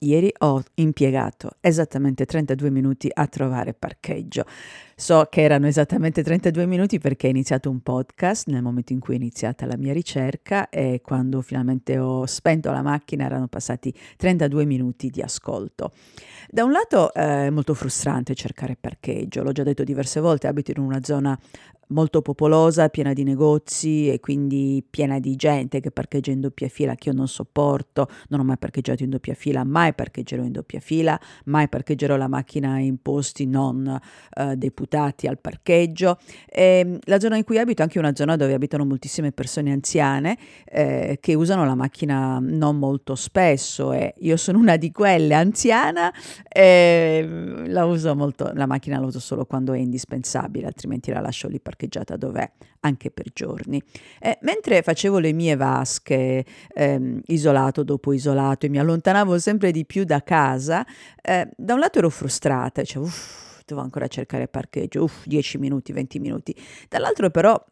Ieri ho impiegato esattamente 32 minuti a trovare parcheggio. So che erano esattamente 32 minuti perché ho iniziato un podcast nel momento in cui è iniziata la mia ricerca e quando finalmente ho spento la macchina erano passati 32 minuti di ascolto. Da un lato eh, è molto frustrante cercare parcheggio, l'ho già detto diverse volte, abito in una zona molto popolosa, piena di negozi e quindi piena di gente che parcheggia in doppia fila che io non sopporto, non ho mai parcheggiato in doppia fila, mai parcheggerò in doppia fila, mai parcheggerò la macchina in posti non eh, deputati al parcheggio. E, ehm, la zona in cui abito è anche una zona dove abitano moltissime persone anziane eh, che usano la macchina non molto spesso e io sono una di quelle anziana e la uso molto, la macchina la uso solo quando è indispensabile, altrimenti la lascio lì parcheggiata dov'è, anche per giorni. Eh, mentre facevo le mie vasche, ehm, isolato dopo isolato, e mi allontanavo sempre di più da casa, eh, da un lato ero frustrata, cioè, uff, devo ancora cercare parcheggio, uff, 10 minuti, 20 minuti. Dall'altro però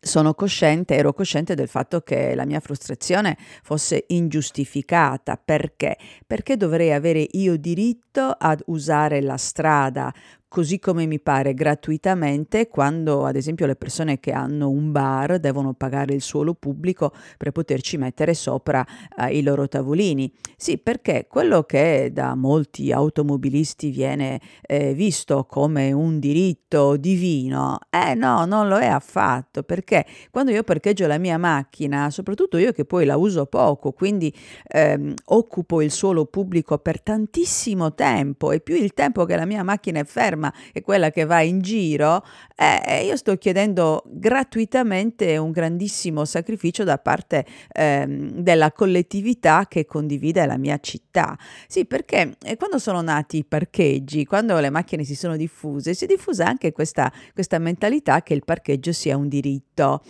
sono cosciente, ero cosciente del fatto che la mia frustrazione fosse ingiustificata. Perché? Perché dovrei avere io diritto ad usare la strada così come mi pare gratuitamente quando ad esempio le persone che hanno un bar devono pagare il suolo pubblico per poterci mettere sopra eh, i loro tavolini. Sì, perché quello che da molti automobilisti viene eh, visto come un diritto divino, eh no, non lo è affatto, perché quando io parcheggio la mia macchina, soprattutto io che poi la uso poco, quindi ehm, occupo il suolo pubblico per tantissimo tempo e più il tempo che la mia macchina è ferma, ferma e quella che va in giro, eh, io sto chiedendo gratuitamente un grandissimo sacrificio da parte eh, della collettività che condivide la mia città. Sì, perché eh, quando sono nati i parcheggi, quando le macchine si sono diffuse, si è diffusa anche questa, questa mentalità che il parcheggio sia un diritto.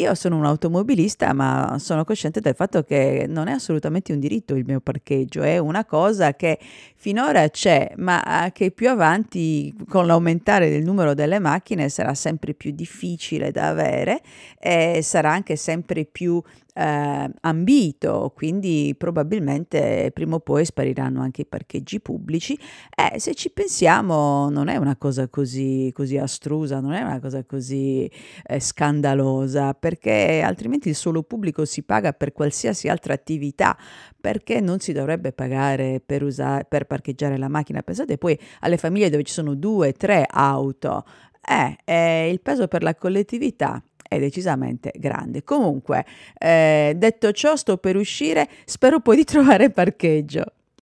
Io sono un automobilista, ma sono cosciente del fatto che non è assolutamente un diritto il mio parcheggio, è una cosa che finora c'è, ma che più avanti con l'aumentare del numero delle macchine sarà sempre più difficile da avere e sarà anche sempre più eh, ambito, quindi probabilmente prima o poi spariranno anche i parcheggi pubblici. Eh, se ci pensiamo non è una cosa così, così astrusa, non è una cosa così eh, scandalosa, perché altrimenti il suolo pubblico si paga per qualsiasi altra attività, perché non si dovrebbe pagare per, usare, per parcheggiare la macchina? Pensate poi alle famiglie dove ci sono due, tre auto. Eh, eh, il peso per la collettività è decisamente grande. Comunque, eh, detto ciò, sto per uscire, spero poi di trovare parcheggio.